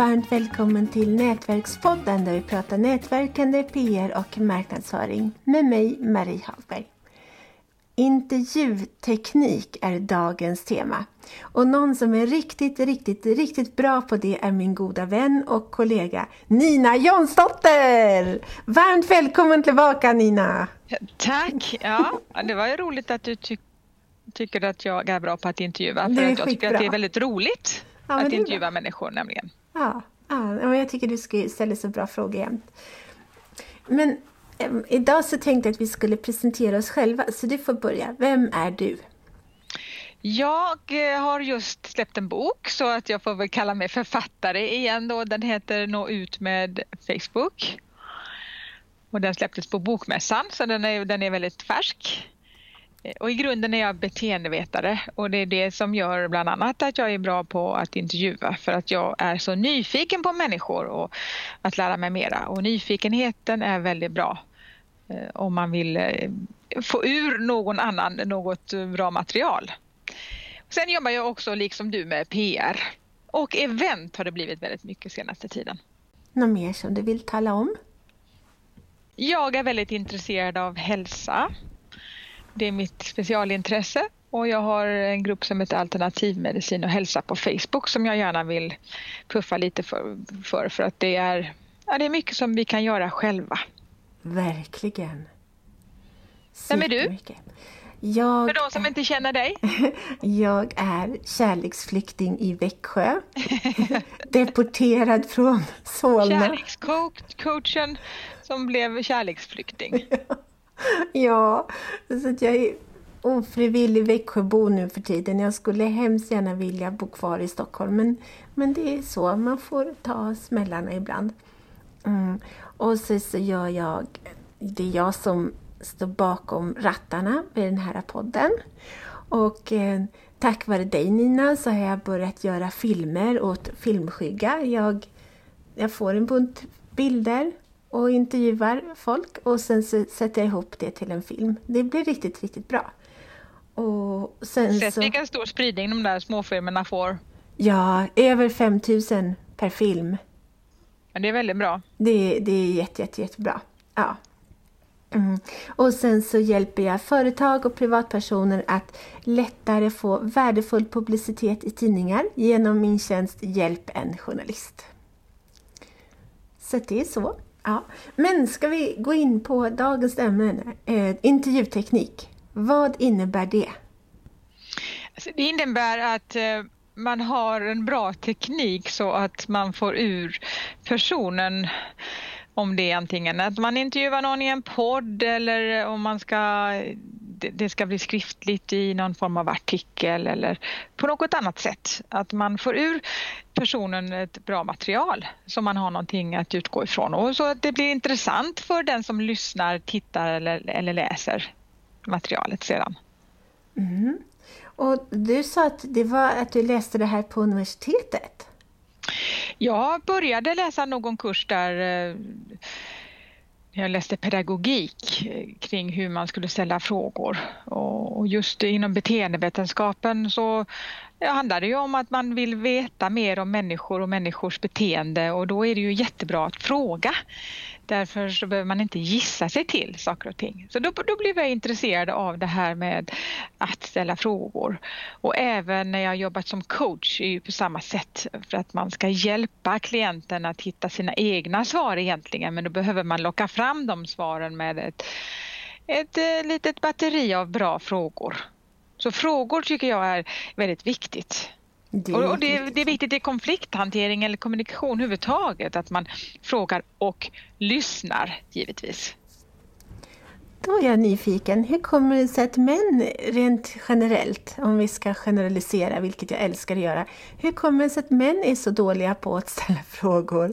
varmt välkommen till Nätverkspodden där vi pratar nätverkande, PR och marknadsföring med mig, Marie Hagberg. Intervjuteknik är dagens tema. Och någon som är riktigt, riktigt, riktigt bra på det är min goda vän och kollega Nina Jonsdotter! Varmt välkommen tillbaka Nina! Tack! Ja, det var ju roligt att du ty tycker att jag är bra på att intervjua. För att jag tycker att det är väldigt roligt ja, att intervjua bra. människor nämligen. Ja, ja, jag tycker du ställer så bra frågor jämt. Men äm, idag så tänkte jag att vi skulle presentera oss själva, så du får börja. Vem är du? Jag eh, har just släppt en bok så att jag får väl kalla mig författare igen då. Den heter Nå ut med Facebook. Och den släpptes på Bokmässan så den är, den är väldigt färsk. Eh, och i grunden är jag beteendevetare och det är det som gör bland annat att jag är bra på att intervjua för att jag är så nyfiken på människor och att lära mig mera. Och nyfikenheten är väldigt bra eh, om man vill eh, få ur någon annan något bra material. Sen jobbar jag också liksom du med PR och event har det blivit väldigt mycket senaste tiden. Något mer som du vill tala om? Jag är väldigt intresserad av hälsa det är mitt specialintresse och jag har en grupp som heter Alternativmedicin och hälsa på Facebook som jag gärna vill puffa lite för, för, för att det är, ja, det är mycket som vi kan göra själva. Verkligen. Vem är du? Jag för de som inte känner dig? jag är kärleksflykting i Växjö. Deporterad från Solna. Kärlekscoachen som blev kärleksflykting. ja, så att jag är ofrivillig Växjöbo nu för tiden. Jag skulle hemskt gärna vilja bo kvar i Stockholm men, men det är så, man får ta smällarna ibland. Mm. Och så, så gör jag, det är jag som står bakom rattarna med den här podden. Och eh, tack vare dig Nina så har jag börjat göra filmer åt Filmskygga. Jag, jag får en bunt bilder och intervjuar folk och sen sätter jag ihop det till en film. Det blir riktigt, riktigt bra. Och sen Sett så... vilken stor spridning de där småfilmerna får. Ja, över 5000 per film. Ja, det är väldigt bra. Det, det är jätte, jätte, jättebra. Ja. Mm. Och sen så hjälper jag företag och privatpersoner att lättare få värdefull publicitet i tidningar genom min tjänst Hjälp en journalist. Så det är så. Ja. Men ska vi gå in på dagens ämne, eh, intervjuteknik. Vad innebär det? Alltså, det innebär att eh, man har en bra teknik så att man får ur personen om det är antingen att man intervjuar någon i en podd eller om man ska det ska bli skriftligt i någon form av artikel eller på något annat sätt. Att man får ur personen ett bra material som man har någonting att utgå ifrån och så att det blir intressant för den som lyssnar, tittar eller, eller läser materialet sedan. Mm. Och du sa att det var att du läste det här på universitetet? Jag började läsa någon kurs där när jag läste pedagogik eh, kring hur man skulle ställa frågor och just inom beteendevetenskapen så handlar det ju om att man vill veta mer om människor och människors beteende och då är det ju jättebra att fråga. Därför så behöver man inte gissa sig till saker och ting. Så då, då blev jag intresserad av det här med att ställa frågor. Och även när jag jobbat som coach är ju på samma sätt för att man ska hjälpa klienten att hitta sina egna svar egentligen men då behöver man locka fram de svaren med ett, ett, eh, litet batteri av bra frågor. Så frågor tycker jag är väldigt viktigt. Det och, det, det, är viktigt i konflikthantering eller kommunikation överhuvudtaget att man frågar och lyssnar givetvis. Då är jag nyfiken. Hur kommer det sig att män rent generellt, om vi ska generalisera, vilket jag älskar att göra, hur kommer det sig att män är så dåliga på att ställa frågor?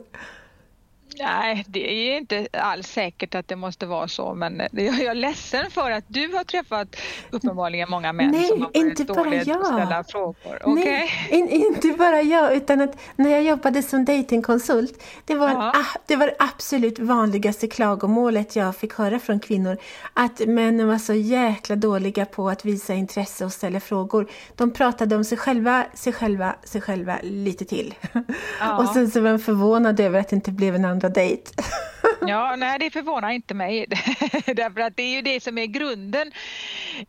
Nej, det är inte alls säkert att det måste vara så men jag är ledsen för att du har träffat uppenbarligen många män Nej, som har inte bara jag. att ställa frågor. Nej, Okay? in, inte bara jag utan att när jag jobbade som datingkonsult det var, Ja. det var det absolut vanligaste klagomålet jag fick höra från kvinnor att männen var så jäkla dåliga på att visa intresse och ställa frågor. De pratade om sig själva, sig själva, sig själva lite till. Ja. Och sen så var de förvånade över att det inte blev en andra dejt. Ja, nej det förvånar inte mig. Därför att det är ju det som är grunden.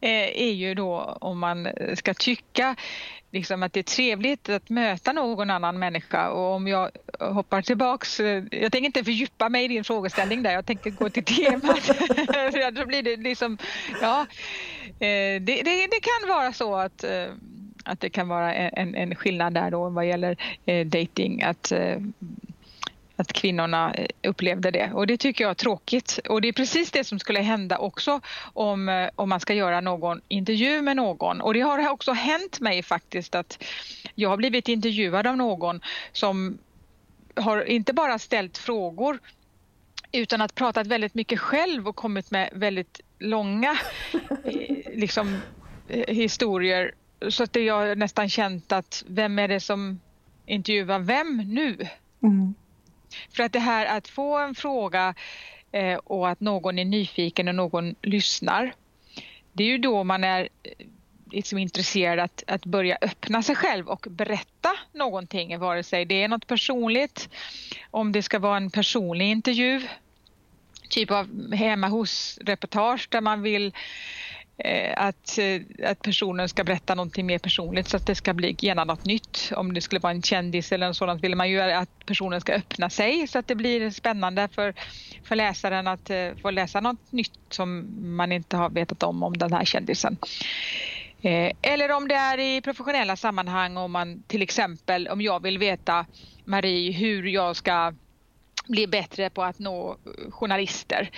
Eh, är ju då om man ska tycka liksom att det är trevligt att möta någon annan människa och om jag hoppar tillbaks, eh, jag tänker inte fördjupa mig i din frågeställning där, jag tänker gå till temat. För då blir det liksom, ja, eh, det, det, det kan vara så att eh, att det kan vara en, en skillnad där då vad gäller eh, dating att eh, att kvinnorna eh, upplevde det och det tycker jag är tråkigt och det är precis det som skulle hända också om, eh, om man ska göra någon intervju med någon och det har också hänt mig faktiskt att jag har blivit intervjuad av någon som har inte bara ställt frågor utan att pratat väldigt mycket själv och kommit med väldigt långa eh, liksom, historier så att jag har nästan känt att vem är det som intervjuar vem nu? Mm. För att det här att få en fråga eh, och att någon är nyfiken och någon lyssnar. Det är ju då man är eh, liksom intresserad att, att börja öppna sig själv och berätta någonting, vare sig det är något personligt, om det ska vara en personlig intervju, typ av hemma hos-reportage där man vill Eh, att, eh, att personen ska berätta någonting mer personligt så att det ska bli gärna något nytt. Om det skulle vara en kändis eller något sådant vill man ju att personen ska öppna sig så att det blir spännande för, för läsaren att eh, få läsa något nytt som man inte har vetat om om den här kändisen. Eller om det är i professionella sammanhang om man till exempel om jag vill veta Marie hur jag ska bli bättre på att nå journalister.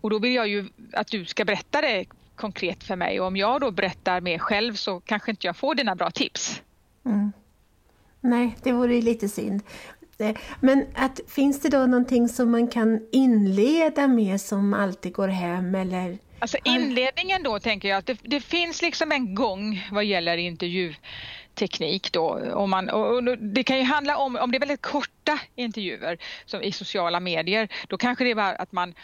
Och då vill jag ju att du ska berätta det konkret för mig och om jag då berättar mer själv så kanske inte jag får dina bra tips. Mm. Nej, det vore ju lite synd. Eh, Men att, finns det då någonting som man kan inleda med som alltid går hem eller? Alltså inledningen då tänker jag att det, det finns liksom en gång vad gäller intervjuteknik då. Om man, och det kan ju handla om, om det är väldigt korta intervjuer som i sociala medier, då kanske det är bara att man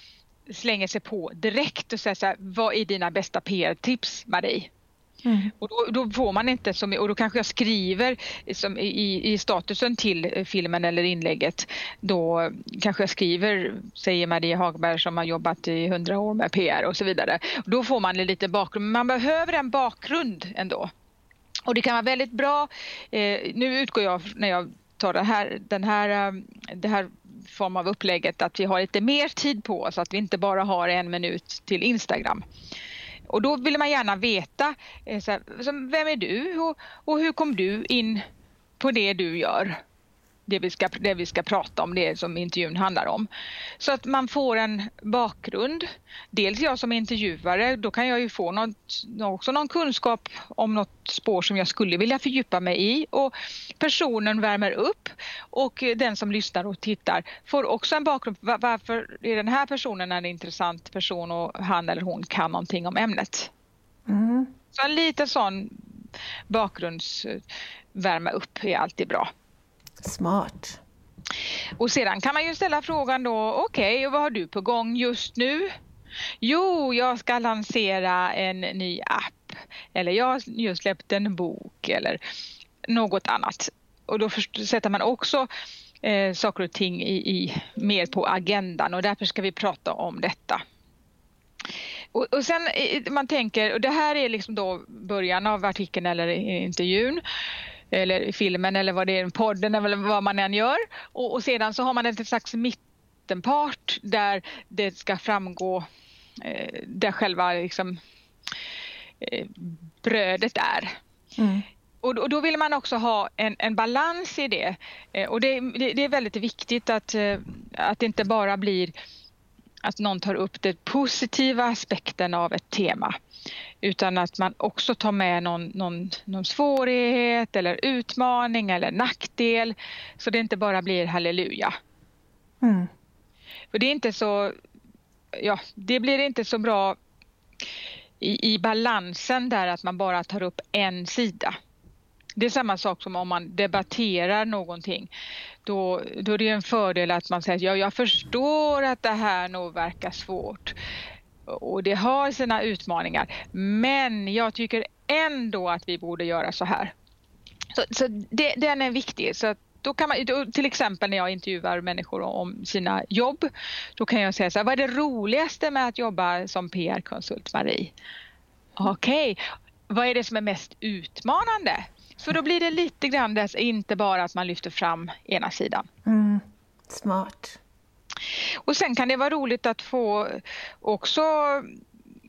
slänger sig på direkt och säger så här, vad är dina bästa PR-tips Marie? Mm. Och då, då, får man inte, som, och då kanske jag skriver som i, i statusen till filmen eller inlägget, då kanske jag skriver, säger Maria Hagberg som har jobbat i hundra år med PR och så vidare. Då får man lite bakgrund, men man behöver en bakgrund ändå. Och det kan vara väldigt bra, eh, nu utgår jag när jag tar det här, den här, eh, det här form av upplägget att vi har lite mer tid på oss, att vi inte bara har en minut till Instagram. Och då vill man gärna veta, eh, så här, vem är du och, och hur kom du in på det du gör? Det vi, ska, det vi ska prata om, det som intervjun handlar om. Så att man får en bakgrund. Dels jag som intervjuare, då kan jag ju få något, också någon kunskap om något spår som jag skulle vilja fördjupa mig i och personen värmer upp och den som lyssnar och tittar får också en bakgrund. Var- Varför är den här personen en intressant person och han eller hon kan någonting om ämnet? Mm. Så en liten sån bakgrundsvärma upp är alltid bra. Smart. Och sedan kan man ju ställa frågan då, okej, okay, vad har du på gång just nu? Jo, jag ska lansera en ny app eller jag har just släppt en bok eller något annat. Och då sätter man också eh, saker och ting i, i, mer på agendan och därför ska vi prata om detta. Och, och sen eh, man tänker, och det här är liksom då början av artikeln eller intervjun eller i filmen eller vad det är, podden eller vad man än gör. Och, och sedan så har man ett slags mittenpart där det ska framgå eh, där själva liksom, eh, brödet är. Mm. Och, och då vill man också ha en, en balans i det. Eh, och det, det, det är väldigt viktigt att, eh, att det inte bara blir att någon tar upp den positiva aspekten av ett tema utan att man också tar med någon, någon, någon svårighet eller utmaning eller nackdel så det inte bara blir halleluja. Mm. För det är inte så, ja, det blir inte så bra i, i balansen där att man bara tar upp en sida. Det är samma sak som om man debatterar någonting. Då, då är det en fördel att man säger ja, jag förstår att det här nog verkar svårt och det har sina utmaningar. Men jag tycker ändå att vi borde göra så här. Så, så det, den är viktig. Så då kan man, då, till exempel när jag intervjuar människor om sina jobb, då kan jag säga så här, vad är det roligaste med att jobba som PR-konsult, Marie? Okej, okay. vad är det som är mest utmanande? För då blir det lite grann dess, inte bara att man lyfter fram ena sidan. Mm, smart. Och sen kan det vara roligt att få också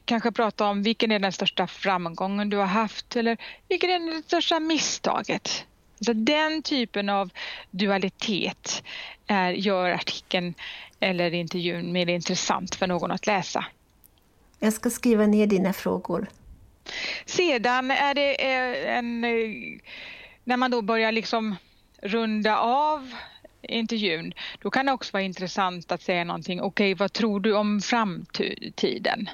kanske prata om vilken är den största framgången du har haft eller vilken är det största misstaget? Så den typen av dualitet är, gör artikeln eller intervjun mer intressant för någon att läsa. Jag ska skriva ner dina frågor. Sedan är det en... När man då börjar liksom runda av intervjun, då kan det också vara intressant att säga någonting. Okej, okay, vad tror du om framtiden?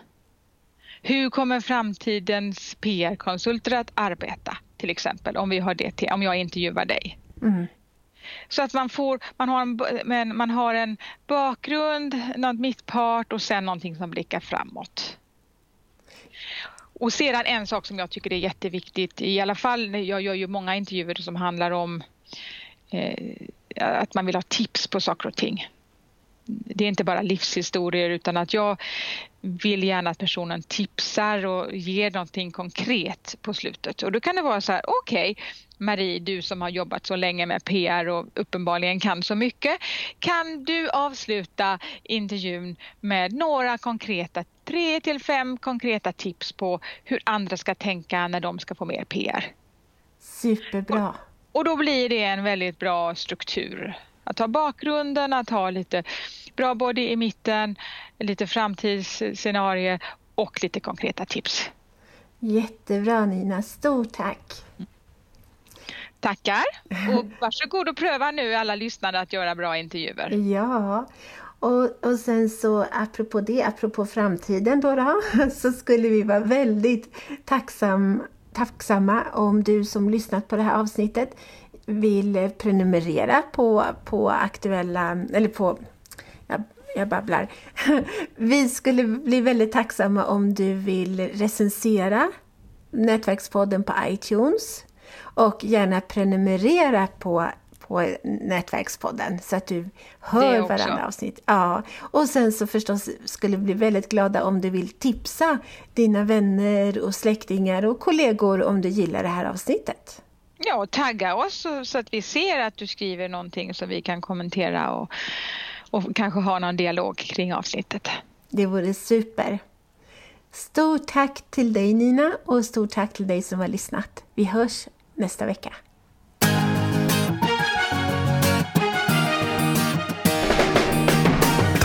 Hur kommer framtidens PR-konsulter att arbeta? Till exempel om vi har det om jag intervjuar dig. Mm. Så att man, får, man, har en, man har en bakgrund, något mittpart och sen någonting som blickar framåt. Och sedan en sak som jag tycker är jätteviktigt, i alla fall, jag gör ju många intervjuer som handlar om Eh, att man vill ha tips på saker och ting. Det är inte bara livshistorier utan att jag vill gärna att personen tipsar och ger någonting konkret på slutet. Och då kan det vara så här, okej okay, Marie, du som har jobbat så länge med PR och uppenbarligen kan så mycket. Kan du avsluta intervjun med några konkreta, tre till fem konkreta tips på hur andra ska tänka när de ska få mer PR? Superbra. Och, och då blir det en väldigt bra struktur. Att ha bakgrunden, att ha lite bra både i mitten, lite framtidsscenario och lite konkreta tips. Jättebra Nina, stort tack! Tackar! Och varsågod och pröva nu alla lyssnare att göra bra intervjuer. Ja, och, och sen så apropå det, apropå framtiden då, då så skulle vi vara väldigt tacksam, tacksamma om du som lyssnat på det här avsnittet vill prenumerera på, på aktuella, eller på, jag, jag babblar. Vi skulle bli väldigt tacksamma om du vill recensera Nätverkspodden på iTunes och gärna prenumerera på på Nätverkspodden så att du hör varandra avsnitt. Ja. Och sen så förstås skulle vi bli väldigt glada om du vill tipsa dina vänner och släktingar och kollegor om du gillar det här avsnittet. Ja, och tagga oss så att vi ser att du skriver någonting som vi kan kommentera och, och kanske ha någon dialog kring avsnittet. Det vore super. Stort tack till dig Nina och stort tack till dig som har lyssnat. Vi hörs nästa vecka.